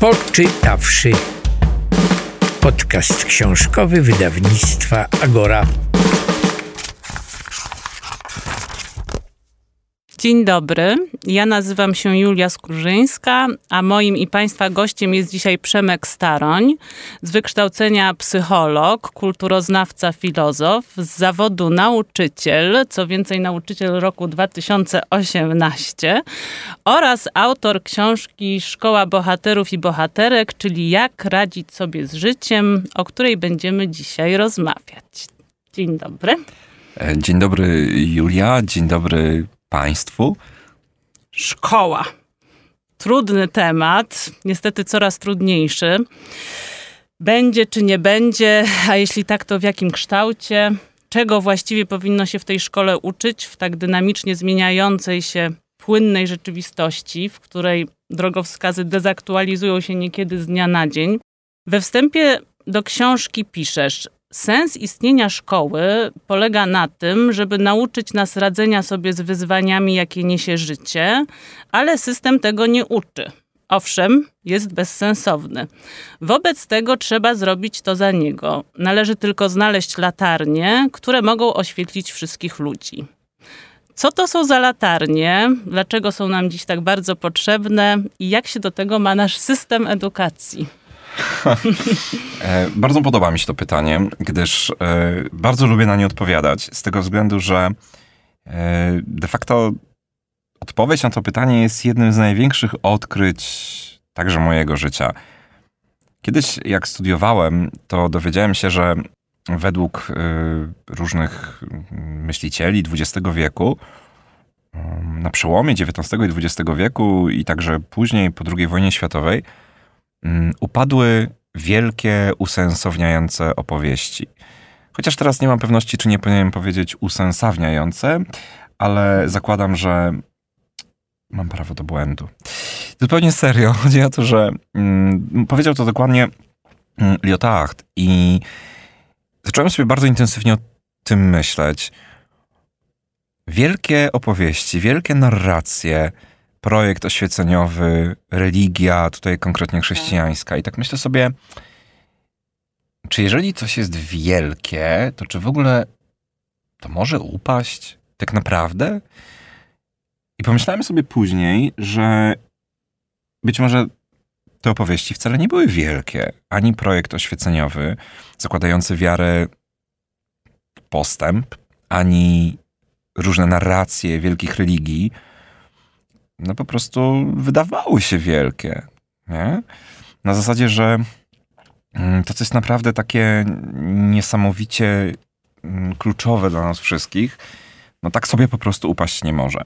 Poczytawszy. Podcast książkowy wydawnictwa Agora. Dzień dobry, ja nazywam się Julia Skurzyńska, a moim i Państwa gościem jest dzisiaj Przemek Staroń, z wykształcenia psycholog, kulturoznawca, filozof, z zawodu nauczyciel, co więcej nauczyciel roku 2018 oraz autor książki Szkoła Bohaterów i Bohaterek, czyli Jak radzić sobie z życiem, o której będziemy dzisiaj rozmawiać. Dzień dobry. E, dzień dobry Julia, dzień dobry Państwu. Szkoła. Trudny temat, niestety coraz trudniejszy. Będzie czy nie będzie, a jeśli tak, to w jakim kształcie? Czego właściwie powinno się w tej szkole uczyć w tak dynamicznie zmieniającej się, płynnej rzeczywistości, w której drogowskazy dezaktualizują się niekiedy z dnia na dzień? We wstępie do książki piszesz: Sens istnienia szkoły polega na tym, żeby nauczyć nas radzenia sobie z wyzwaniami, jakie niesie życie, ale system tego nie uczy. Owszem, jest bezsensowny. Wobec tego trzeba zrobić to za niego. Należy tylko znaleźć latarnie, które mogą oświetlić wszystkich ludzi. Co to są za latarnie? Dlaczego są nam dziś tak bardzo potrzebne i jak się do tego ma nasz system edukacji? E, bardzo podoba mi się to pytanie, gdyż e, bardzo lubię na nie odpowiadać, z tego względu, że e, de facto odpowiedź na to pytanie jest jednym z największych odkryć także mojego życia. Kiedyś, jak studiowałem, to dowiedziałem się, że według różnych myślicieli XX wieku, na przełomie XIX i XX wieku i także później po II wojnie światowej, upadły wielkie, usensowniające opowieści. Chociaż teraz nie mam pewności, czy nie powinienem powiedzieć usensawniające, ale zakładam, że mam prawo do błędu. Zupełnie serio. Chodzi o to, że mm, powiedział to dokładnie mm, Lyotard i zacząłem sobie bardzo intensywnie o tym myśleć. Wielkie opowieści, wielkie narracje, projekt oświeceniowy, religia, tutaj konkretnie chrześcijańska. I tak myślę sobie, czy jeżeli coś jest wielkie, to czy w ogóle to może upaść tak naprawdę? I pomyślałem sobie później, że być może te opowieści wcale nie były wielkie. Ani projekt oświeceniowy zakładający wiarę postęp, ani różne narracje wielkich religii no po prostu wydawały się wielkie. Nie? Na zasadzie, że mm, to, co jest naprawdę takie niesamowicie mm, kluczowe dla nas wszystkich, no tak sobie po prostu upaść nie może.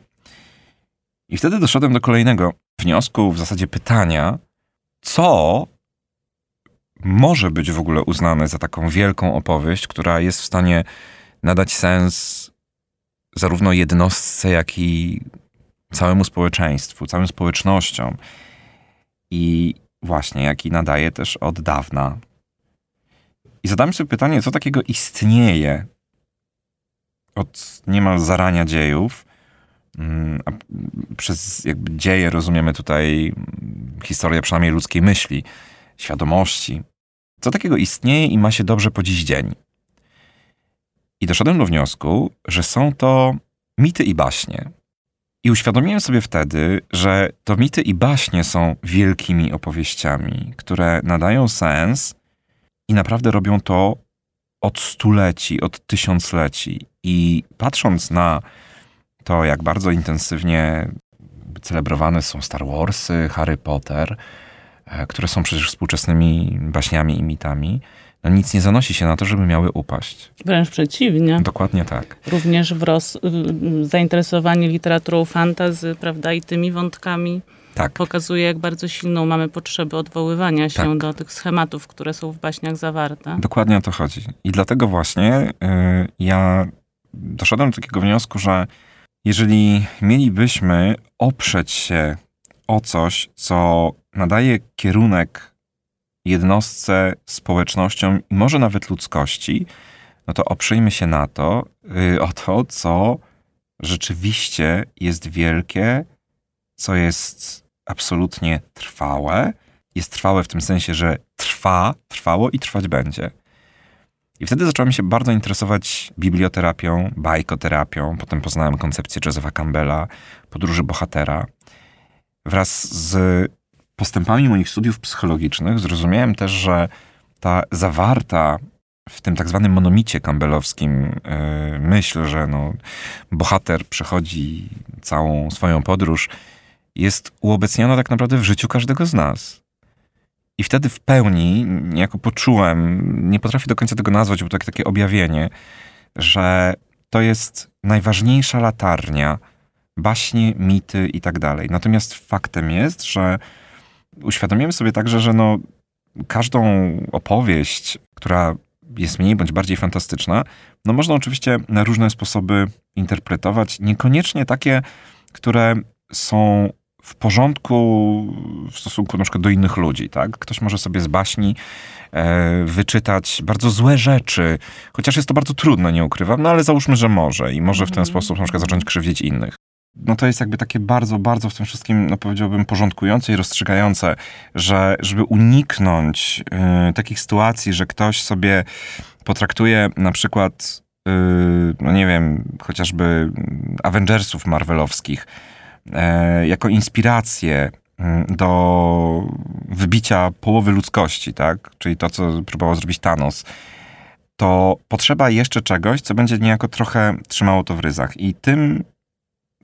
I wtedy doszedłem do kolejnego wniosku, w zasadzie pytania, co może być w ogóle uznane za taką wielką opowieść, która jest w stanie nadać sens zarówno jednostce, jak i całemu społeczeństwu, całym społecznościom. I właśnie, jaki nadaje też od dawna. I zadałem sobie pytanie, co takiego istnieje od niemal zarania dziejów. Mm, a przez jakby dzieje rozumiemy tutaj historię przynajmniej ludzkiej myśli, świadomości. Co takiego istnieje i ma się dobrze po dziś dzień? I doszedłem do wniosku, że są to mity i baśnie. I uświadomiłem sobie wtedy, że to mity i baśnie są wielkimi opowieściami, które nadają sens i naprawdę robią to od stuleci, od tysiącleci. I patrząc na to, jak bardzo intensywnie celebrowane są Star Warsy, Harry Potter, e, które są przecież współczesnymi baśniami i mitami, no nic nie zanosi się na to, żeby miały upaść. Wręcz przeciwnie. Dokładnie tak. Również wros, zainteresowanie literaturą fantazy, prawda, i tymi wątkami tak. pokazuje, jak bardzo silną mamy potrzebę odwoływania się tak. do tych schematów, które są w baśniach zawarte. Dokładnie o to chodzi. I dlatego właśnie yy, ja doszedłem do takiego wniosku, że jeżeli mielibyśmy oprzeć się o coś, co nadaje kierunek jednostce, społecznościom i może nawet ludzkości, no to oprzyjmy się na to, yy, o to, co rzeczywiście jest wielkie, co jest absolutnie trwałe, jest trwałe w tym sensie, że trwa, trwało i trwać będzie. I wtedy zacząłem się bardzo interesować biblioterapią, bajkoterapią. Potem poznałem koncepcję Josepha Campbella, podróży bohatera. Wraz z postępami moich studiów psychologicznych zrozumiałem też, że ta zawarta w tym tak zwanym monomicie campbellowskim yy, myśl, że no, bohater przechodzi całą swoją podróż, jest uobecniona tak naprawdę w życiu każdego z nas. I wtedy w pełni niejako poczułem, nie potrafię do końca tego nazwać, bo to takie objawienie, że to jest najważniejsza latarnia, baśnie, mity i tak dalej. Natomiast faktem jest, że uświadomiłem sobie także, że no, każdą opowieść, która jest mniej bądź bardziej fantastyczna, no można oczywiście na różne sposoby interpretować, niekoniecznie takie, które są w porządku w stosunku na przykład do innych ludzi, tak? Ktoś może sobie z baśni e, wyczytać bardzo złe rzeczy, chociaż jest to bardzo trudne, nie ukrywam, no ale załóżmy, że może i może w ten Mhm. sposób na przykład zacząć krzywdzić innych. No to jest jakby takie bardzo, bardzo w tym wszystkim, no powiedziałbym, porządkujące i rozstrzygające, że żeby uniknąć y, takich sytuacji, że ktoś sobie potraktuje na przykład, y, no nie wiem, chociażby Avengersów Marvelowskich, e, jako inspirację mm, do wybicia połowy ludzkości, tak? Czyli to, co próbował zrobić Thanos, to potrzeba jeszcze czegoś, co będzie niejako trochę trzymało to w ryzach. I tym,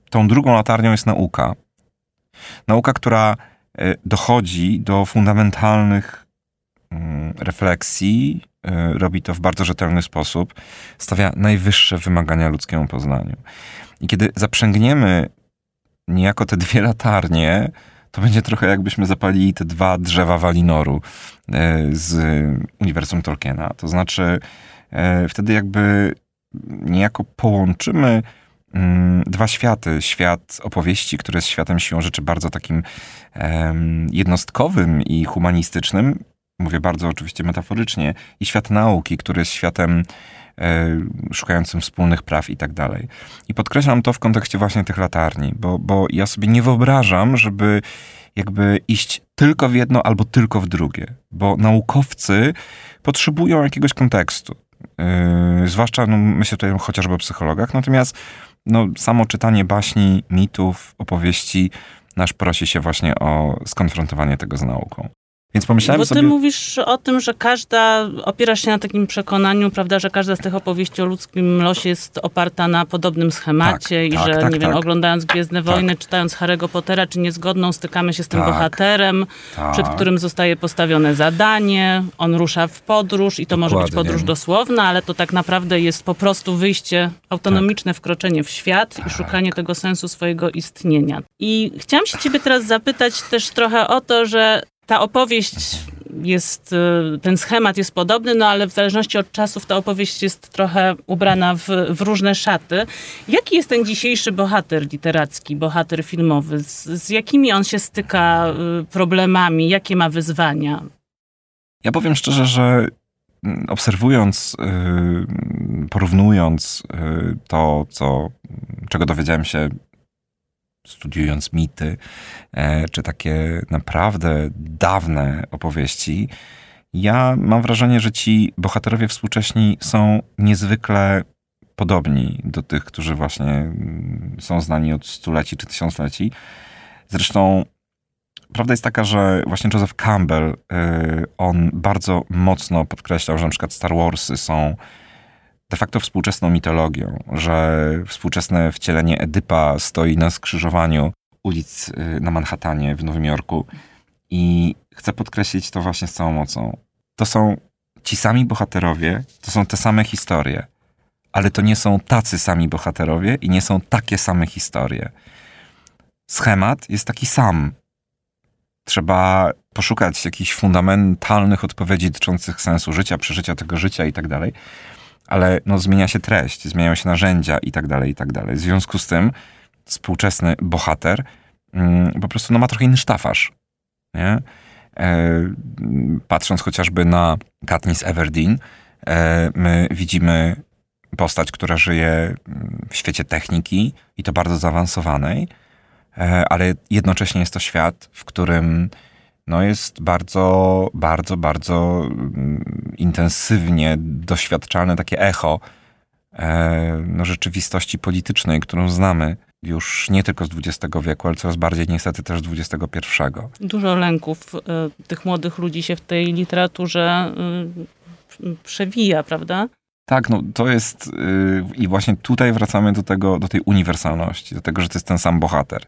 tą drugą latarnią jest nauka. Nauka, która e, dochodzi do fundamentalnych mm, refleksji, e, robi to w bardzo rzetelny sposób, stawia najwyższe wymagania ludzkiemu poznaniu. I kiedy zaprzęgniemy niejako te dwie latarnie, to będzie trochę jakbyśmy zapalili te dwa drzewa Walinoru e, z uniwersum Tolkiena. To znaczy, wtedy jakby niejako połączymy dwa światy. Świat opowieści, który jest światem siłą rzeczy bardzo takim em, jednostkowym i humanistycznym, mówię bardzo oczywiście metaforycznie, i świat nauki, który jest światem e, szukającym wspólnych praw i tak dalej. I podkreślam to w kontekście właśnie tych latarni, bo, bo ja sobie nie wyobrażam, żeby jakby iść tylko w jedno albo tylko w drugie, bo naukowcy potrzebują jakiegoś kontekstu. Yy, zwłaszcza, no, myślę tutaj chociażby o psychologach, natomiast no, samo czytanie baśni, mitów, opowieści nasz prosi się właśnie o skonfrontowanie tego z nauką. Więc pomyślałem Bo ty sobie... mówisz o tym, że każda, opierasz się na takim przekonaniu, prawda, że każda z tych opowieści o ludzkim losie jest oparta na podobnym schemacie Tak, i tak, że, tak, nie wiem, tak. oglądając Gwiezdne Wojny, czytając Harry'ego Pottera, czy niezgodną, stykamy się z tym Tak, bohaterem, tak. przed którym zostaje postawione zadanie, on rusza w podróż i to może być Dokładnie. podróż dosłowna, ale to tak naprawdę jest po prostu wyjście, autonomiczne wkroczenie w świat Tak. i szukanie tego sensu swojego istnienia. I chciałam się ciebie teraz zapytać też trochę o to, że ta opowieść jest, y, ten schemat jest podobny, no ale w zależności od czasów ta opowieść jest trochę ubrana w, w różne szaty. Jaki jest ten dzisiejszy bohater literacki, bohater filmowy? Z, z jakimi on się styka y, problemami? Jakie ma wyzwania? Ja powiem szczerze, że mm, obserwując, yy, porównując to, co, czego dowiedziałem się studiując mity, e, czy takie naprawdę dawne opowieści, ja mam wrażenie, że ci bohaterowie współcześni są niezwykle podobni do tych, którzy właśnie mm, są znani od stuleci czy tysiącleci. Zresztą prawda jest taka, że właśnie Joseph Campbell, y, on bardzo mocno podkreślał, że na przykład Star Warsy są de facto współczesną mitologią, że współczesne wcielenie Edypa stoi na skrzyżowaniu ulic y, na Manhattanie w Nowym Jorku i chcę podkreślić to właśnie z całą mocą. To są ci sami bohaterowie, to są te same historie, ale to nie są tacy sami bohaterowie i nie są takie same historie. Schemat jest taki sam. Trzeba poszukać jakichś fundamentalnych odpowiedzi dotyczących sensu życia, przeżycia tego życia i tak dalej, ale no, zmienia się treść, zmieniają się narzędzia i tak dalej, i tak dalej. W związku z tym współczesny bohater mm, po prostu no, ma trochę inny sztafaż. Nie? E, patrząc chociażby na Katniss Everdeen, e, my widzimy postać, która żyje w świecie techniki i to bardzo zaawansowanej, e, ale jednocześnie jest to świat, w którym no jest bardzo, bardzo, bardzo mm, intensywnie doświadczalne takie echo e, no, rzeczywistości politycznej, którą znamy już nie tylko z XX wieku, ale coraz bardziej niestety też z XXI. Dużo lęków y, tych młodych ludzi się w tej literaturze y, przewija, prawda? Tak, no to jest yy, i właśnie tutaj wracamy do tego, do tej uniwersalności, do tego, że to jest ten sam bohater.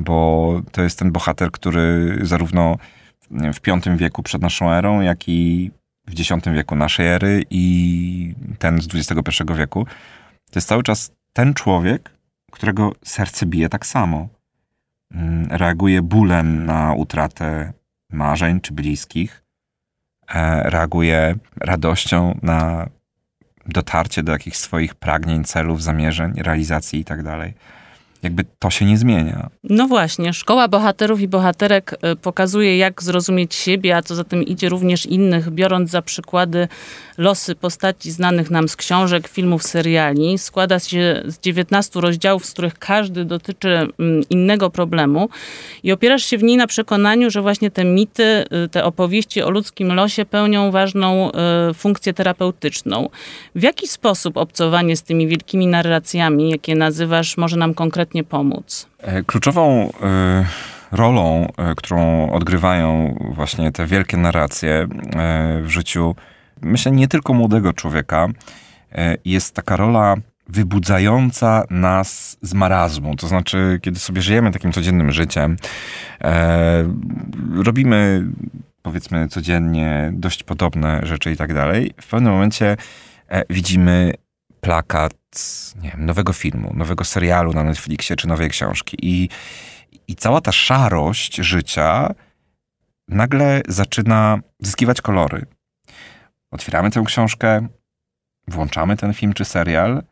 Bo to jest ten bohater, który zarówno w V wieku przed naszą erą, jak i w X wieku naszej ery i ten z XXI wieku. To jest cały czas ten człowiek, którego serce bije tak samo. Mm, reaguje bólem na utratę marzeń czy bliskich, e, reaguje radością na dotarcie do jakichś swoich pragnień, celów, zamierzeń, realizacji itd. Jakby to się nie zmienia. No właśnie, szkoła bohaterów i bohaterek e, pokazuje, jak zrozumieć siebie, a co za tym idzie również innych, biorąc za przykłady losy postaci znanych nam z książek, filmów, seriali. Składa się z 19 rozdziałów, z których każdy dotyczy mm, innego problemu i opierasz się w niej na przekonaniu, że właśnie te mity, y, te opowieści o ludzkim losie pełnią ważną y, funkcję terapeutyczną. W jaki sposób obcowanie z tymi wielkimi narracjami, jakie nazywasz, może nam konkretnie pomóc? E, kluczową y, rolą, którą odgrywają właśnie te wielkie narracje w życiu myślę, nie tylko młodego człowieka, e, jest taka rola wybudzająca nas z marazmu. To znaczy, kiedy sobie żyjemy takim codziennym życiem, e, robimy powiedzmy codziennie dość podobne rzeczy i tak dalej, w pewnym momencie e, widzimy plakat nie wiem, nowego filmu, nowego serialu na Netflixie czy nowej książki i, i cała ta szarość życia nagle zaczyna zyskiwać kolory. Otwieramy tę książkę, włączamy ten film czy serial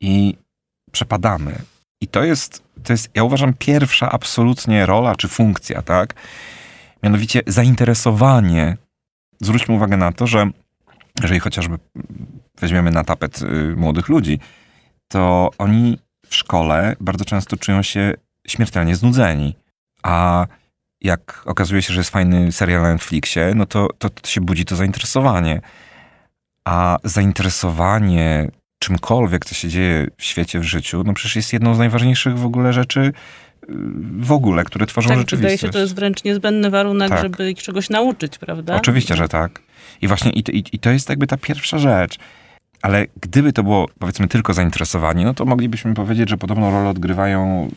i przepadamy. I to jest, to jest, ja uważam, pierwsza absolutnie rola czy funkcja, tak? Mianowicie zainteresowanie. Zwróćmy uwagę na to, że jeżeli chociażby weźmiemy na tapet y, młodych ludzi, to oni w szkole bardzo często czują się śmiertelnie znudzeni. A jak okazuje się, że jest fajny serial na Netflixie, no to, to, to się budzi to zainteresowanie. A zainteresowanie czymkolwiek, co się dzieje w świecie, w życiu, no przecież jest jedną z najważniejszych w ogóle rzeczy w ogóle, które tworzą tak, rzeczywistość. Wydaje się, to jest wręcz niezbędny warunek, tak. żeby ich czegoś nauczyć, prawda? Oczywiście, że tak. I właśnie i, i, i to jest jakby ta pierwsza rzecz. Ale gdyby to było, powiedzmy, tylko zainteresowanie, no to moglibyśmy powiedzieć, że podobną rolę odgrywają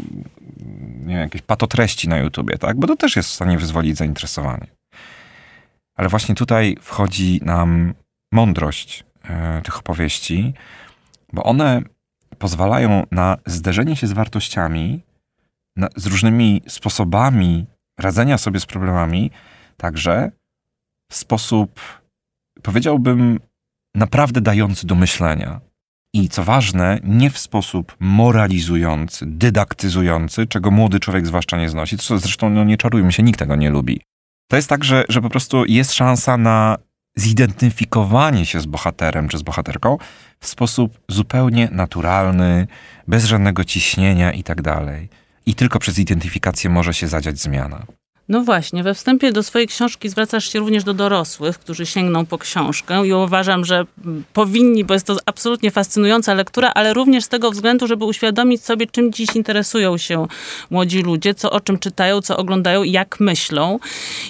nie wiem, jakieś patotreści na YouTubie, tak? Bo to też jest w stanie wyzwolić zainteresowanie. Ale właśnie tutaj wchodzi nam mądrość e, tych opowieści, bo one pozwalają na zderzenie się z wartościami, na, z różnymi sposobami radzenia sobie z problemami, także w sposób, powiedziałbym, naprawdę dający do myślenia. I co ważne, nie w sposób moralizujący, dydaktyzujący, czego młody człowiek zwłaszcza nie znosi. Zresztą, no nie czarujmy się, nikt tego nie lubi. To jest tak, że, że po prostu jest szansa na zidentyfikowanie się z bohaterem czy z bohaterką w sposób zupełnie naturalny, bez żadnego ciśnienia i tak dalej. I tylko przez identyfikację może się zadziać zmiana. No właśnie, we wstępie do swojej książki zwracasz się również do dorosłych, którzy sięgną po książkę i uważam, że powinni, bo jest to absolutnie fascynująca lektura, ale również z tego względu, żeby uświadomić sobie, czym dziś interesują się młodzi ludzie, co o czym czytają, co oglądają, jak myślą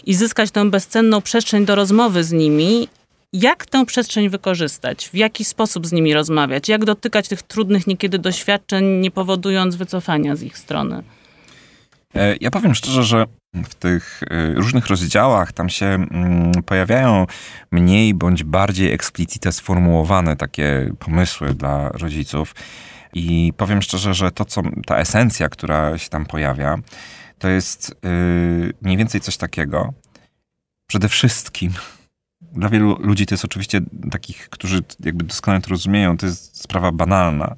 i zyskać tę bezcenną przestrzeń do rozmowy z nimi jak tę przestrzeń wykorzystać? W jaki sposób z nimi rozmawiać? Jak dotykać tych trudnych niekiedy doświadczeń, nie powodując wycofania z ich strony? E, ja powiem szczerze, że w tych y, różnych rozdziałach tam się mm, pojawiają mniej bądź bardziej eksplicite sformułowane takie pomysły dla rodziców. I powiem szczerze, że to, co ta esencja, która się tam pojawia, to jest y, mniej więcej coś takiego. Przede wszystkim dla wielu ludzi to jest oczywiście takich, którzy jakby doskonale to rozumieją, to jest sprawa banalna.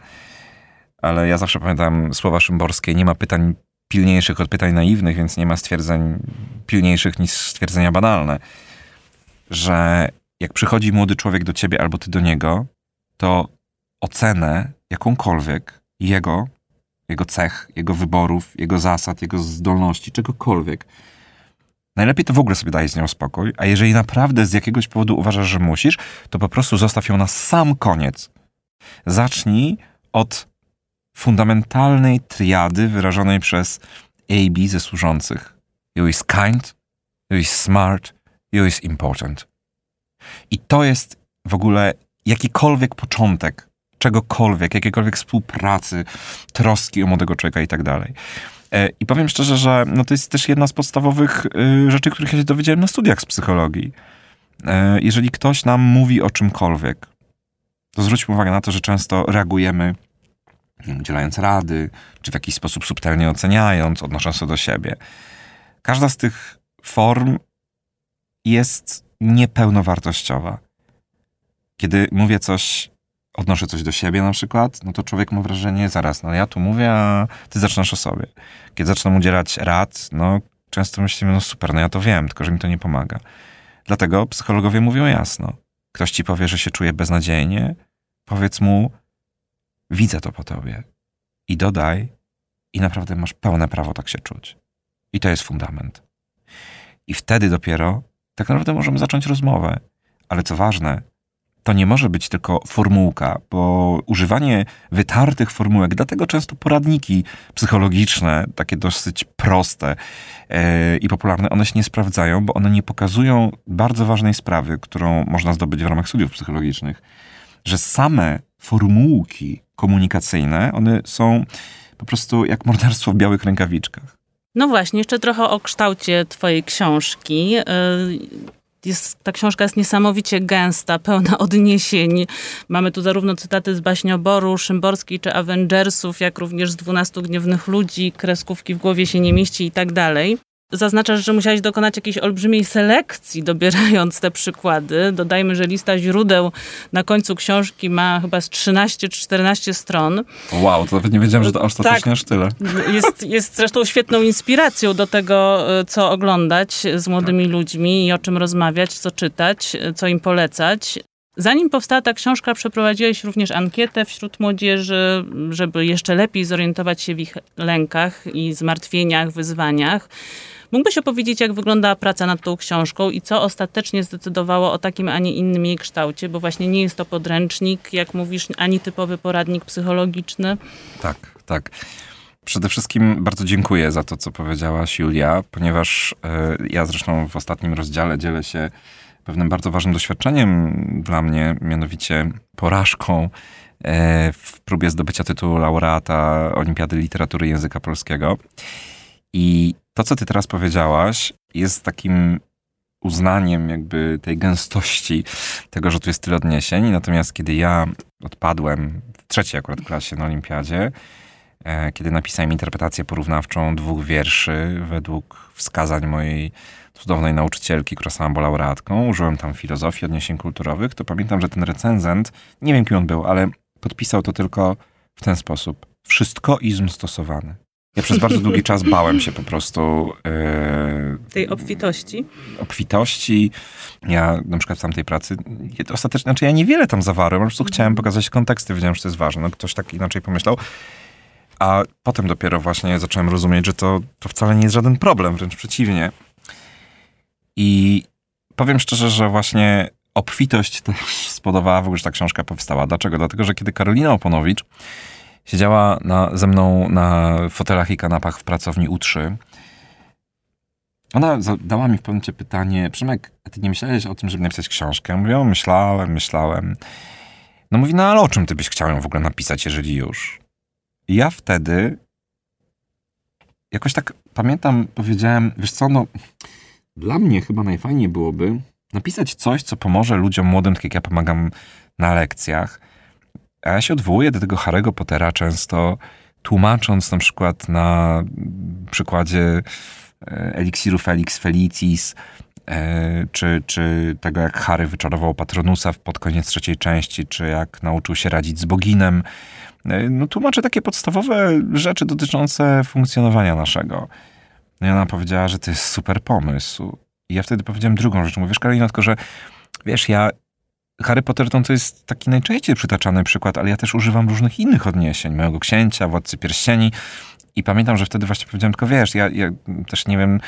Ale ja zawsze pamiętam słowa Szymborskie, nie ma pytań pilniejszych od pytań naiwnych, więc nie ma stwierdzeń pilniejszych niż stwierdzenia banalne. Że jak przychodzi młody człowiek do ciebie albo ty do niego, to ocenę jakąkolwiek jego, jego cech, jego wyborów, jego zasad, jego zdolności, czegokolwiek, Najlepiej to w ogóle sobie daj z nią spokój, a jeżeli naprawdę z jakiegoś powodu uważasz, że musisz, to po prostu zostaw ją na sam koniec. Zacznij od fundamentalnej triady wyrażonej przez AB ze służących. You is kind, you is smart, you is important. I to jest w ogóle jakikolwiek początek czegokolwiek, jakiejkolwiek współpracy, troski o młodego człowieka i tak dalej. E, I powiem szczerze, że no to jest też jedna z podstawowych y, rzeczy, których ja się dowiedziałem na studiach z psychologii. E, jeżeli ktoś nam mówi o czymkolwiek, to zwróćmy uwagę na to, że często reagujemy udzielając rady, czy w jakiś sposób subtelnie oceniając, odnosząc się do siebie. Każda z tych form jest niepełnowartościowa. Kiedy mówię coś, odnoszę coś do siebie na przykład, no to człowiek ma wrażenie, zaraz, no ja tu mówię, a ty zaczynasz o sobie. Kiedy zaczynam udzielać rad, no często myślimy, no super, no ja to wiem, tylko że mi to nie pomaga. Dlatego psychologowie mówią jasno. Ktoś ci powie, że się czuje beznadziejnie, powiedz mu, widzę to po tobie. I dodaj, i naprawdę masz pełne prawo tak się czuć. I to jest fundament. I wtedy dopiero tak naprawdę możemy zacząć rozmowę. Ale co ważne, to nie może być tylko formułka, bo używanie wytartych formułek, dlatego często poradniki psychologiczne, takie dosyć proste yy, i popularne, one się nie sprawdzają, bo one nie pokazują bardzo ważnej sprawy, którą można zdobyć w ramach studiów psychologicznych, że same formułki komunikacyjne, one są po prostu jak morderstwo w białych rękawiczkach. No właśnie, jeszcze trochę o kształcie twojej książki. Jest, ta książka jest niesamowicie gęsta, pełna odniesień. Mamy tu zarówno cytaty z baśnioboru, Szymborskiej czy Avengersów, jak również z Dwunastu Gniewnych Ludzi, kreskówki w głowie się nie mieści i tak dalej. Zaznaczasz, że musiałeś dokonać jakiejś olbrzymiej selekcji, dobierając te przykłady. Dodajmy, że lista źródeł na końcu książki ma chyba z 13 czy 14 stron. Wow, to nawet nie wiedziałem, że to ostatecznie tak, aż tyle. Jest, jest zresztą świetną inspiracją do tego, co oglądać z młodymi tak. ludźmi i o czym rozmawiać, co czytać, co im polecać. Zanim powstała ta książka, przeprowadziłeś również ankietę wśród młodzieży, żeby jeszcze lepiej zorientować się w ich lękach i zmartwieniach, wyzwaniach. Mógłbyś opowiedzieć, jak wygląda praca nad tą książką i co ostatecznie zdecydowało o takim, a nie innym jej kształcie, bo właśnie nie jest to podręcznik, jak mówisz, ani typowy poradnik psychologiczny. Tak, tak. Przede wszystkim bardzo dziękuję za to, co powiedziałaś, Julia, ponieważ y, ja zresztą w ostatnim rozdziale dzielę się pewnym bardzo ważnym doświadczeniem dla mnie, mianowicie porażką e, w próbie zdobycia tytułu laureata Olimpiady Literatury Języka Polskiego. I to, co ty teraz powiedziałaś, jest takim uznaniem jakby tej gęstości tego, że tu jest tyle odniesień. Natomiast kiedy ja odpadłem w trzeciej akurat klasie na olimpiadzie, e, kiedy napisałem interpretację porównawczą dwóch wierszy według wskazań mojej cudownej nauczycielki, która sama była laureatką, użyłem tam filozofii, odniesień kulturowych, to pamiętam, że ten recenzent, nie wiem kim on był, ale podpisał to tylko w ten sposób. Wszystkoizm stosowany. Ja przez bardzo długi czas bałem się po prostu. Yy, tej obfitości. Obfitości. Ja na przykład w tamtej pracy, ostatecznie, znaczy ja niewiele tam zawarłem, po prostu chciałem pokazać konteksty, wiedziałem, że to jest ważne. No, ktoś tak inaczej pomyślał. A potem dopiero właśnie zacząłem rozumieć, że to, to wcale nie jest żaden problem, wręcz przeciwnie. I powiem szczerze, że właśnie obfitość też spodobała w ogóle, że ta książka powstała. Dlaczego? Dlatego, że kiedy Karolina Oponowicz Siedziała na, ze mną na fotelach i kanapach w pracowni U3. Ona zadała mi w pewnym momencie pytanie, Przemek, ty nie myślałeś o tym, żeby napisać książkę? Mówię, o, myślałem, myślałem. No mówi, no ale o czym ty byś chciał ją w ogóle napisać, jeżeli już? I ja wtedy jakoś tak pamiętam, powiedziałem, wiesz co, no dla mnie chyba najfajniej byłoby napisać coś, co pomoże ludziom młodym, tak jak ja pomagam na lekcjach, a ja się odwołuję do tego Harry'ego Pottera często, tłumacząc na przykład na przykładzie e, eliksiru Felix Felicis, e, czy, czy tego, jak Harry wyczarował Patronusa pod koniec trzeciej części, czy jak nauczył się radzić z boginem. E, no, tłumaczę takie podstawowe rzeczy dotyczące funkcjonowania naszego. No i ona powiedziała, że to jest super pomysł. I ja wtedy powiedziałem drugą rzecz. Mówisz, Karolina, tylko że wiesz, ja Harry Potter to jest taki najczęściej przytaczany przykład, ale ja też używam różnych innych odniesień. Mojego księcia, Władcy Pierścieni. I pamiętam, że wtedy właśnie powiedziałem tylko, wiesz, ja, ja też nie wiem,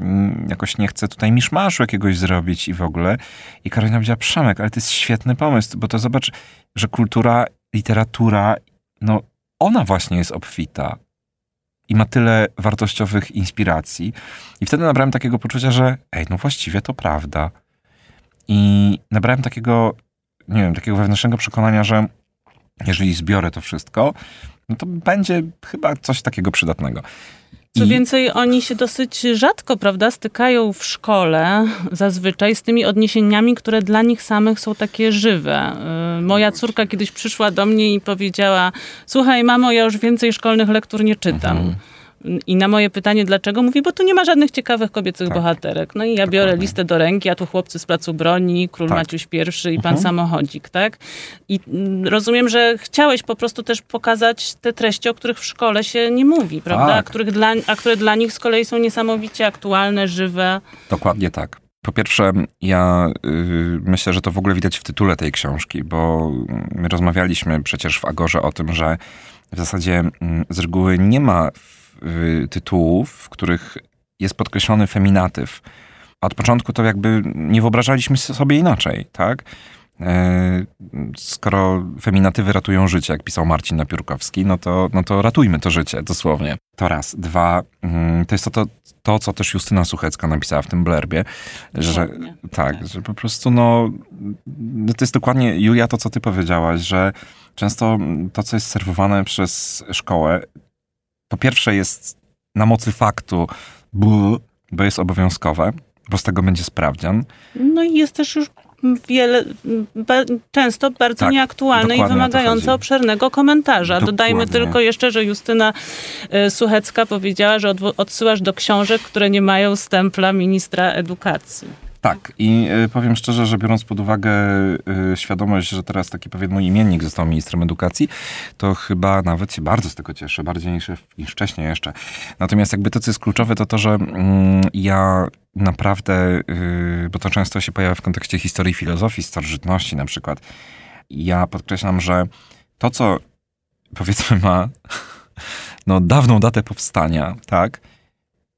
mm, jakoś nie chcę tutaj miszmaszu jakiegoś zrobić i w ogóle. I Karolina powiedziała, Przemek, ale to jest świetny pomysł, bo to zobacz, że kultura, literatura, no ona właśnie jest obfita i ma tyle wartościowych inspiracji. I wtedy nabrałem takiego poczucia, że ej, no właściwie to prawda. I nabrałem takiego, nie wiem, takiego wewnętrznego przekonania, że jeżeli zbiorę to wszystko, no to będzie chyba coś takiego przydatnego. Co więcej, oni się dosyć rzadko, prawda, stykają w szkole zazwyczaj z tymi odniesieniami, które dla nich samych są takie żywe. Y, Moja córka kiedyś przyszła do mnie i powiedziała: Słuchaj, mamo, ja już więcej szkolnych lektur nie czytam. Mhm. I na moje pytanie, dlaczego, mówi, bo tu nie ma żadnych ciekawych kobiecych Tak. bohaterek. No i ja biorę Dokładnie. listę do ręki, a tu chłopcy z placu broni, król Tak. Maciuś I i pan Mhm. samochodzik, tak? I mm, rozumiem, że chciałeś po prostu też pokazać te treści, o których w szkole się nie mówi, prawda? A, Tak. których dla, a które dla nich z kolei są niesamowicie aktualne, żywe. Dokładnie tak. Po pierwsze, ja y, myślę, że to w ogóle widać w tytule tej książki, bo my rozmawialiśmy przecież w Agorze o tym, że w zasadzie mm, z reguły nie ma tytułów, w których jest podkreślony feminatyw. Od początku to jakby nie wyobrażaliśmy sobie inaczej, tak? E, Skoro feminatywy ratują życie, jak pisał Marcin Napiórkowski, no to, no to ratujmy to życie, dosłownie. To raz. Dwa, mm, to jest to, to, to, co też Justyna Suchecka napisała w tym blerbie, że Dokładnie. tak, że po prostu no, no to jest dokładnie, Julia, to co ty powiedziałaś, że często to, co jest serwowane przez szkołę, po pierwsze jest na mocy faktu, bo jest obowiązkowe, bo z tego będzie sprawdzian. No i jest też już wiele, często bardzo Tak, nieaktualne i wymagające obszernego komentarza. Dodajmy Dokładnie. tylko jeszcze, że Justyna e, Suchecka powiedziała, że odsyłasz do książek, które nie mają stempla ministra edukacji. Tak, i y, powiem szczerze, że biorąc pod uwagę y, świadomość, że teraz taki pewien mój imiennik został ministrem edukacji, to chyba nawet się bardzo z tego cieszę, bardziej niż, niż wcześniej jeszcze. Natomiast jakby to, co jest kluczowe, to to, że mm, ja naprawdę, y, bo to często się pojawia w kontekście historii filozofii, starożytności na przykład, ja podkreślam, że to, co powiedzmy ma no, dawną datę powstania, tak,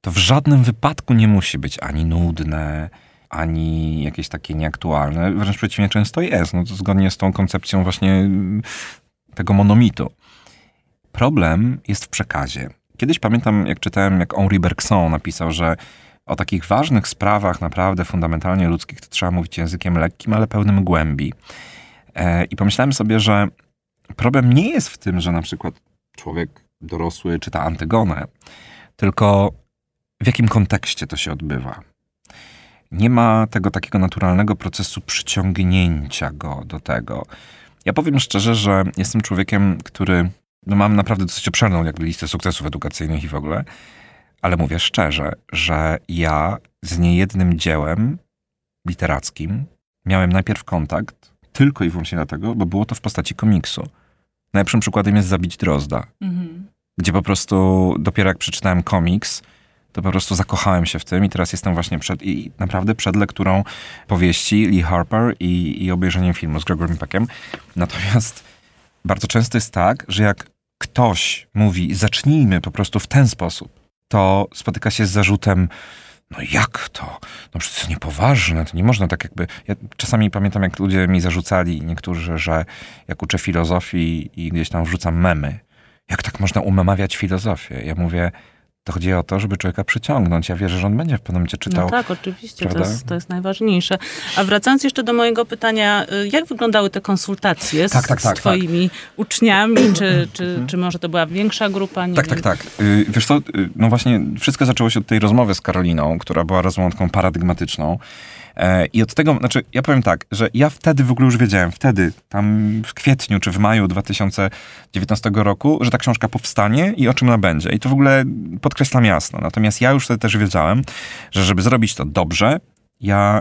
to w żadnym wypadku nie musi być ani nudne, ani jakieś takie nieaktualne. Wręcz przeciwnie, często jest. No zgodnie z tą koncepcją właśnie mm, tego monomitu. Problem jest w przekazie. Kiedyś pamiętam, jak czytałem, jak Henri Bergson napisał, że o takich ważnych sprawach, naprawdę fundamentalnie ludzkich, to trzeba mówić językiem lekkim, ale pełnym głębi. E, I pomyślałem sobie, że problem nie jest w tym, że na przykład człowiek dorosły czyta Antygonę, tylko w jakim kontekście to się odbywa. Nie ma tego takiego naturalnego procesu przyciągnięcia go do tego. Ja powiem szczerze, że jestem człowiekiem, który no mam naprawdę dosyć obszerną jakby listę sukcesów edukacyjnych i w ogóle, ale mówię szczerze, że ja z niejednym dziełem literackim miałem najpierw kontakt tylko i wyłącznie dlatego, bo było to w postaci komiksu. Najlepszym przykładem jest Zabić Drozda gdzie po prostu dopiero jak przeczytałem komiks, to po prostu zakochałem się w tym i teraz jestem właśnie przed, i naprawdę przed lekturą powieści Lee Harper i, i obejrzeniem filmu z Gregorem Peckiem. Natomiast bardzo często jest tak, że jak ktoś mówi zacznijmy po prostu w ten sposób, to spotyka się z zarzutem no jak to? No przecież to niepoważne, to nie można tak jakby... Ja czasami pamiętam, jak ludzie mi zarzucali, niektórzy, że jak uczę filozofii i gdzieś tam wrzucam memy, jak tak można umemawiać filozofię? Ja mówię, to chodzi o to, żeby człowieka przyciągnąć. Ja wierzę, że on będzie w pewnym momencie czytał. No tak, oczywiście, to jest, to jest najważniejsze. A wracając jeszcze do mojego pytania, y, jak wyglądały te konsultacje z, Tak, tak, tak, z twoimi uczniami? Czy, czy, czy może to była większa grupa? Nie Tak, wiem. tak, tak. Wiesz co, y, no właśnie wszystko zaczęło się od tej rozmowy z Karoliną, która była rozmową paradygmatyczną. E, I od tego, znaczy ja powiem tak, że ja wtedy w ogóle już wiedziałem, wtedy, tam w kwietniu czy w maju 2019 roku, że ta książka powstanie i o czym ona będzie. I to w ogóle podkreślam jasno. Natomiast ja już wtedy też wiedziałem, że żeby zrobić to dobrze, ja,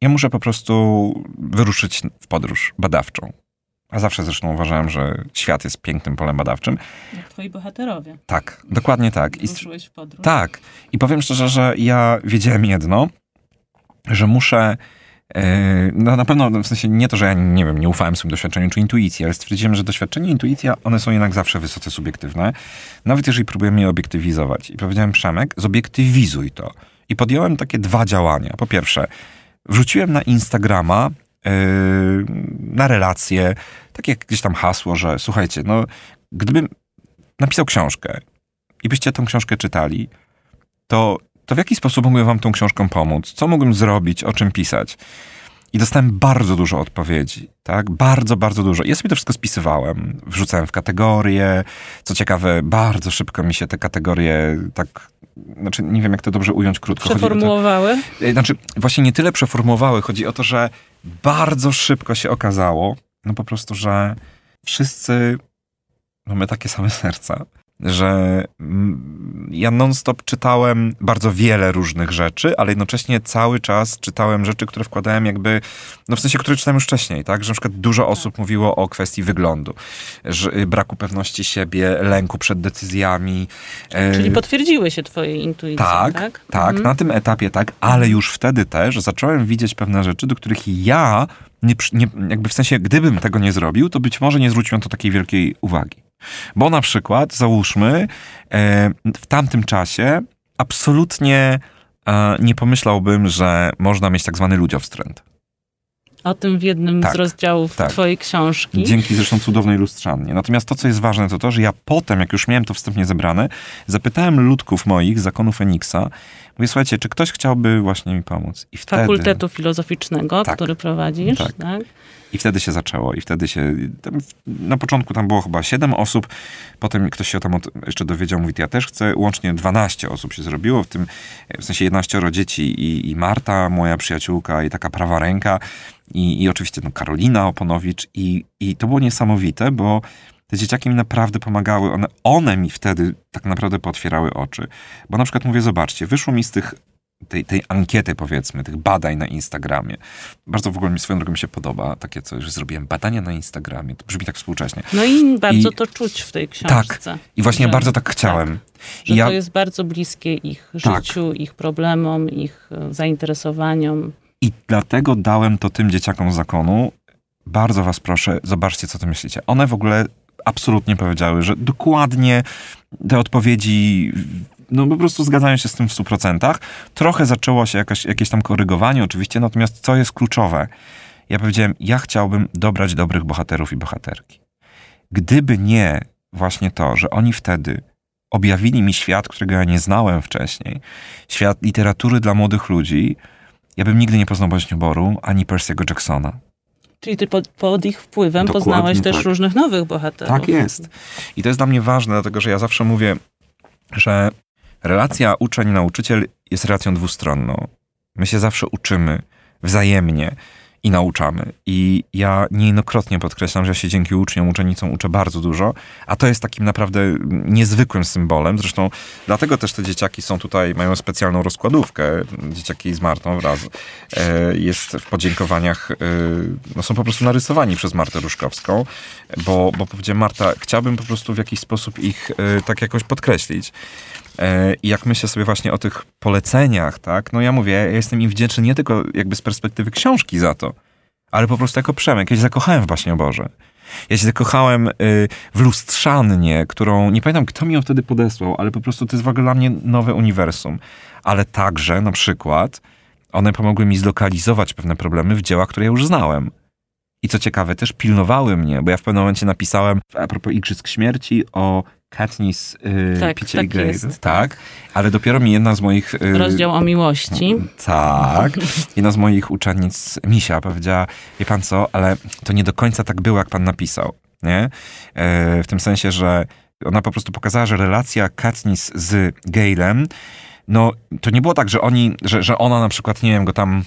ja muszę po prostu wyruszyć w podróż badawczą. A zawsze zresztą uważałem, że świat jest pięknym polem badawczym. Jak twoi bohaterowie. Tak, dokładnie tak. I, Ruszyłeś w podróż. tak. I powiem szczerze, że ja wiedziałem jedno, że muszę. yy, No na pewno, w sensie nie to, że ja nie wiem, nie ufałem swoim doświadczeniu czy intuicji, ale stwierdziłem, że doświadczenie i intuicja, one są jednak zawsze wysoce subiektywne, nawet jeżeli próbujemy je obiektywizować. I powiedziałem, Przemek, zobiektywizuj to. I podjąłem takie dwa działania. Po pierwsze, wrzuciłem na Instagrama yy, na relacje takie gdzieś tam hasło, że słuchajcie, no gdybym napisał książkę i byście tę książkę czytali, to, to w jaki sposób mógłbym wam tą książką pomóc? Co mógłbym zrobić? O czym pisać? I dostałem bardzo dużo odpowiedzi, tak? Bardzo, bardzo dużo. Ja sobie to wszystko spisywałem, wrzucałem w kategorie. Co ciekawe, bardzo szybko mi się te kategorie tak, znaczy nie wiem jak to dobrze ująć krótko. O to- Przeformułowały? E, Znaczy, właśnie nie tyle przeformułowały, chodzi o to, że bardzo szybko się okazało, no po prostu, że wszyscy mamy takie same serca, że mm, ja non-stop czytałem bardzo wiele różnych rzeczy, ale jednocześnie cały czas czytałem rzeczy, które wkładałem jakby, no w sensie, które czytałem już wcześniej, tak? Że na przykład dużo osób mówiło o kwestii wyglądu, y, braku pewności siebie, lęku przed decyzjami. e, Czyli potwierdziły się twoje intuicje, tak, tak? tak, Mhm. na tym etapie tak, ale już wtedy też zacząłem widzieć pewne rzeczy, do których ja, nie, nie, jakby w sensie, gdybym tego nie zrobił, to być może nie zwróciłem to takiej wielkiej uwagi. Bo na przykład, załóżmy, e, w tamtym czasie absolutnie e, nie pomyślałbym, że można mieć tak zwany ludziowstręt. O tym w jednym Tak, z rozdziałów tak. twojej książki. Dzięki zresztą cudownej lustrzannie. Natomiast to, co jest ważne, to to, że ja potem, jak już miałem to wstępnie zebrane, zapytałem ludków moich zakonu Feniksa, mówię, słuchajcie, czy ktoś chciałby właśnie mi pomóc? I wtedy... Fakultetu Filozoficznego, Tak. który prowadzisz. Tak. Tak. I wtedy się zaczęło. I wtedy się. Tam, na początku tam było chyba 7 osób, potem ktoś się tam od, jeszcze dowiedział, mówi, ja też chcę. Łącznie 12 osób się zrobiło, w tym w sensie 11 dzieci i, i Marta, moja przyjaciółka, i taka prawa ręka, i, i oczywiście no, Karolina Oponowicz. I, I to było niesamowite, bo te dzieciaki mi naprawdę pomagały. One, one mi wtedy tak naprawdę pootwierały oczy. Bo na przykład mówię, zobaczcie, wyszło mi z tych tej, tej ankiety, powiedzmy, tych badań na Instagramie. Bardzo w ogóle mi swoją drogą mi się podoba takie coś, że zrobiłem badania na Instagramie. To brzmi tak współcześnie. No i bardzo I- to czuć w tej książce. Tak. I właśnie Że- bardzo tak chciałem. Że I ja, to jest bardzo bliskie ich Tak. życiu, ich problemom, ich e, zainteresowaniom. I dlatego dałem to tym dzieciakom z zakonu. Bardzo was proszę, zobaczcie, co ty myślicie. One w ogóle absolutnie powiedziały, że dokładnie te odpowiedzi, no po prostu zgadzają się z tym w 100%. Trochę zaczęło się jakaś, jakieś tam korygowanie oczywiście, natomiast co jest kluczowe? Ja powiedziałem, ja chciałbym dobrać dobrych bohaterów i bohaterki. Gdyby nie właśnie to, że oni wtedy objawili mi świat, którego ja nie znałem wcześniej, świat literatury dla młodych ludzi, ja bym nigdy nie poznał Boru ani Percy'ego Jacksona. Czyli ty pod, pod ich wpływem Dokładnie poznałeś też tak. różnych nowych bohaterów. Tak jest. I to jest dla mnie ważne, dlatego że ja zawsze mówię, że relacja uczeń-nauczyciel jest relacją dwustronną. My się zawsze uczymy wzajemnie i nauczamy. I ja niejednokrotnie podkreślam, że się dzięki uczniom, uczennicom uczę bardzo dużo, a to jest takim naprawdę niezwykłym symbolem. Zresztą dlatego też te dzieciaki są tutaj, mają specjalną rozkładówkę. Dzieciaki z Martą wraz. E, Jest w podziękowaniach, e, no są po prostu narysowani przez Martę Ruszkowską, bo, bo powiedziałem, Marta, chciałbym po prostu w jakiś sposób ich e, tak jakoś podkreślić. E, I jak myślę sobie właśnie o tych poleceniach, tak, no ja mówię, ja jestem im wdzięczny nie tylko jakby z perspektywy książki za to, ale po prostu jako Przemek. Ja się zakochałem w Baśnie o Boże. Ja się zakochałem y, w Lustrzannie, którą, nie pamiętam kto mi ją wtedy podesłał, ale po prostu to jest w ogóle dla mnie nowe uniwersum. Ale także na przykład one pomogły mi zlokalizować pewne problemy w dziełach, które ja już znałem. I co ciekawe, też pilnowały mnie, bo ja w pewnym momencie napisałem a propos Igrzysk Śmierci o Katniss yy, Tak, Picie tak i Grey. jest, tak, ale dopiero mi jedna z moich... y, Rozdział o miłości. tak. Jedna z moich uczennic, Misia, powiedziała, wie pan co, ale to nie do końca tak było, jak pan napisał. Nie? E, w tym sensie, że ona po prostu pokazała, że relacja Katniss z Galem, no to nie było tak, że oni, że, że ona na przykład, nie wiem, go tam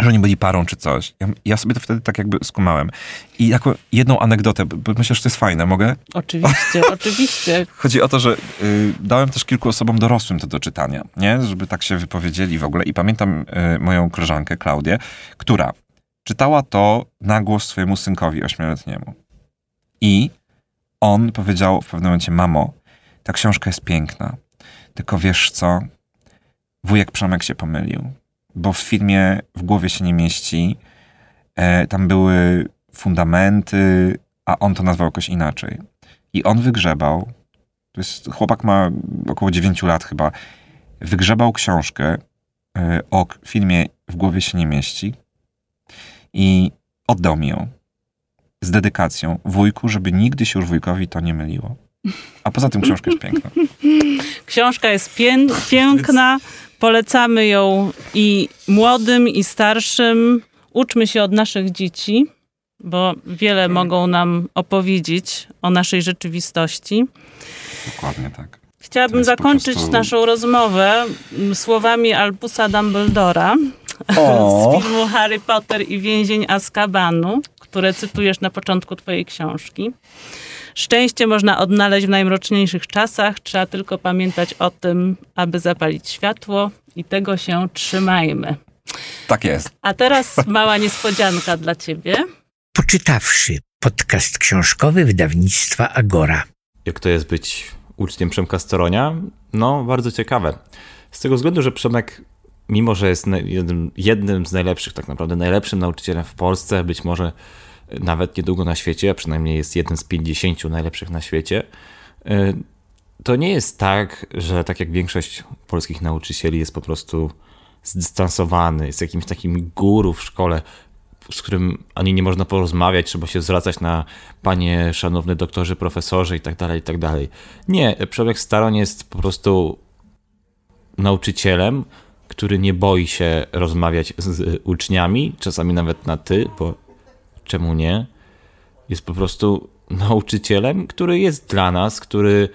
że oni byli parą czy coś. Ja, ja sobie to wtedy tak jakby skumałem. I jako jedną anegdotę, bo myślę, że to jest fajne, mogę? Oczywiście, oczywiście. Chodzi o to, że y, dałem też kilku osobom dorosłym to do czytania, nie? Żeby tak się wypowiedzieli w ogóle. I pamiętam y, moją koleżankę, Klaudię, która czytała to na głos swojemu synkowi ośmioletniemu. I on powiedział w pewnym momencie, mamo, ta książka jest piękna, tylko wiesz co, wujek Przemek się pomylił, bo w filmie w głowie się nie mieści, e, tam były fundamenty, a on to nazwał jakoś inaczej. I on wygrzebał, to jest, chłopak ma około 9 lat chyba, wygrzebał książkę e, o filmie W głowie się nie mieści i oddał mi ją z dedykacją wujku, żeby nigdy się już wujkowi to nie myliło. A poza tym książka jest piękna. Książka jest pię- piękna. Polecamy ją i młodym, i starszym. Uczmy się od naszych dzieci, bo wiele mogą nam opowiedzieć o naszej rzeczywistości. Dokładnie tak. Chciałabym zakończyć prostu- naszą rozmowę mm, słowami Albusa Dumbledora z filmu Harry Potter i więzień Azkabanu, które cytujesz na początku twojej książki. Szczęście można odnaleźć w najmroczniejszych czasach, trzeba tylko pamiętać o tym, aby zapalić światło i tego się trzymajmy. Tak jest. A teraz mała niespodzianka dla ciebie. Poczytawszy podcast książkowy wydawnictwa Agora. jak to jest być uczniem Przemka Storonia? No, bardzo ciekawe. Z tego względu, że Przemek, mimo że jest jednym, jednym z najlepszych, tak naprawdę najlepszym nauczycielem w Polsce, być może nawet niedługo na świecie, a przynajmniej jest jeden z 50 najlepszych na świecie, y, to nie jest tak, że tak jak większość polskich nauczycieli jest po prostu zdystansowany, jest jakimś takim guru w szkole, z którym ani nie można porozmawiać, trzeba się zwracać na panie szanowny doktorze, profesorze i tak dalej, i tak dalej. Nie, Przemek Staroń jest po prostu nauczycielem, który nie boi się rozmawiać z uczniami, czasami nawet na ty, bo czemu nie? Jest po prostu nauczycielem, który jest dla nas, który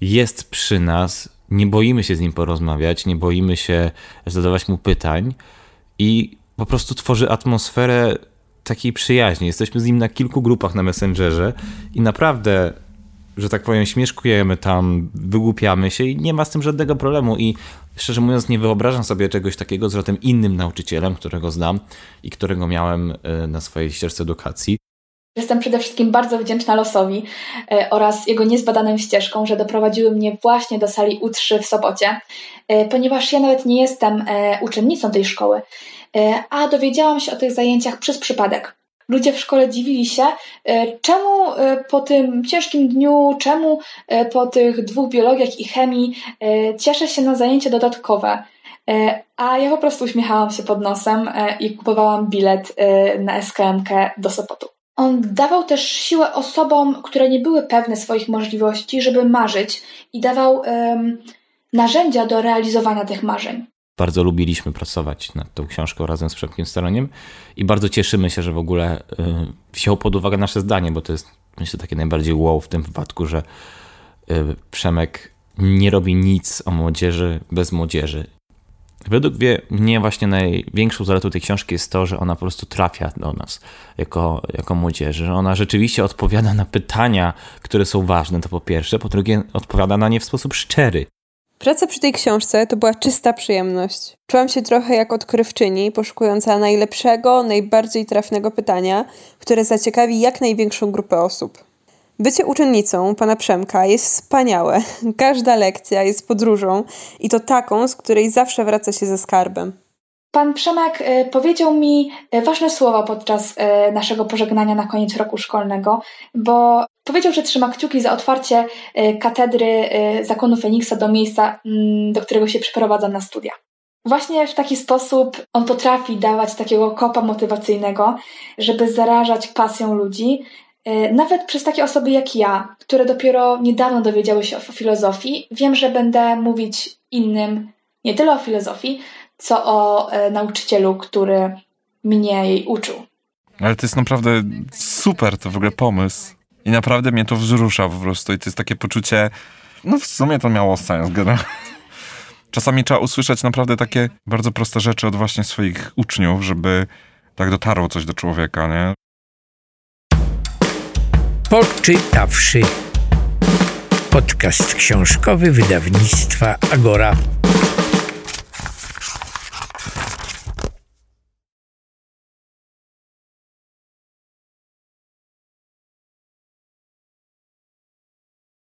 jest przy nas. Nie boimy się z nim porozmawiać, nie boimy się zadawać mu pytań i po prostu tworzy atmosferę takiej przyjaźni. Jesteśmy z nim na kilku grupach na Messengerze i naprawdę, że tak powiem, śmieszkujemy tam, wygłupiamy się i nie ma z tym żadnego problemu. I szczerze mówiąc, nie wyobrażam sobie czegoś takiego z żadnym innym nauczycielem, którego znam i którego miałem e, na swojej ścieżce edukacji. Jestem przede wszystkim bardzo wdzięczna losowi e, oraz jego niezbadanym ścieżkom, że doprowadziły mnie właśnie do sali U3 w Sopocie, e, ponieważ ja nawet nie jestem uczennicą tej szkoły, a dowiedziałam się o tych zajęciach przez przypadek. Ludzie w szkole dziwili się, e, czemu e, po tym ciężkim dniu, czemu e, po tych dwóch biologiach i chemii cieszę się na zajęcia dodatkowe. A ja po prostu uśmiechałam się pod nosem i kupowałam bilet na SKMK do Sopotu. On dawał też siłę osobom, które nie były pewne swoich możliwości, żeby marzyć i dawał em, narzędzia do realizowania tych marzeń. Bardzo lubiliśmy pracować nad tą książką razem z Przemkiem Staroniem i bardzo cieszymy się, że w ogóle y, wziął pod uwagę nasze zdanie, bo to jest myślę takie najbardziej wow w tym wypadku, że y, Przemek nie robi nic o młodzieży bez młodzieży. Według mnie właśnie największą zaletą tej książki jest to, że ona po prostu trafia do nas jako, jako młodzieży, że ona rzeczywiście odpowiada na pytania, które są ważne, to po pierwsze, po drugie odpowiada na nie w sposób szczery. Praca przy tej książce to była czysta przyjemność. Czułam się trochę jak odkrywczyni, poszukująca najlepszego, najbardziej trafnego pytania, które zaciekawi jak największą grupę osób. Bycie uczennicą pana Przemka jest wspaniałe. Każda lekcja jest podróżą i to taką, z której zawsze wraca się ze skarbem. Pan Przemek e, powiedział mi e, ważne słowa podczas e, naszego pożegnania na koniec roku szkolnego, bo powiedział, że trzyma kciuki za otwarcie katedry zakonu Feniksa do miejsca, mm, do którego się przeprowadzam na studia. Właśnie w taki sposób on potrafi dawać takiego kopa motywacyjnego, żeby zarażać pasją ludzi, nawet przez takie osoby jak ja, które dopiero niedawno dowiedziały się o filozofii. Wiem, że będę mówić innym nie tyle o filozofii, co o e, nauczycielu, który mnie jej uczył. Ale to jest naprawdę super to w ogóle pomysł. I naprawdę mnie to wzrusza po prostu. I to jest takie poczucie, no w sumie to miało sens. generalnie. Czasami trzeba usłyszeć naprawdę takie bardzo proste rzeczy od właśnie swoich uczniów, żeby tak dotarło coś do człowieka, nie? Poczytawszy podcast książkowy wydawnictwa Agora.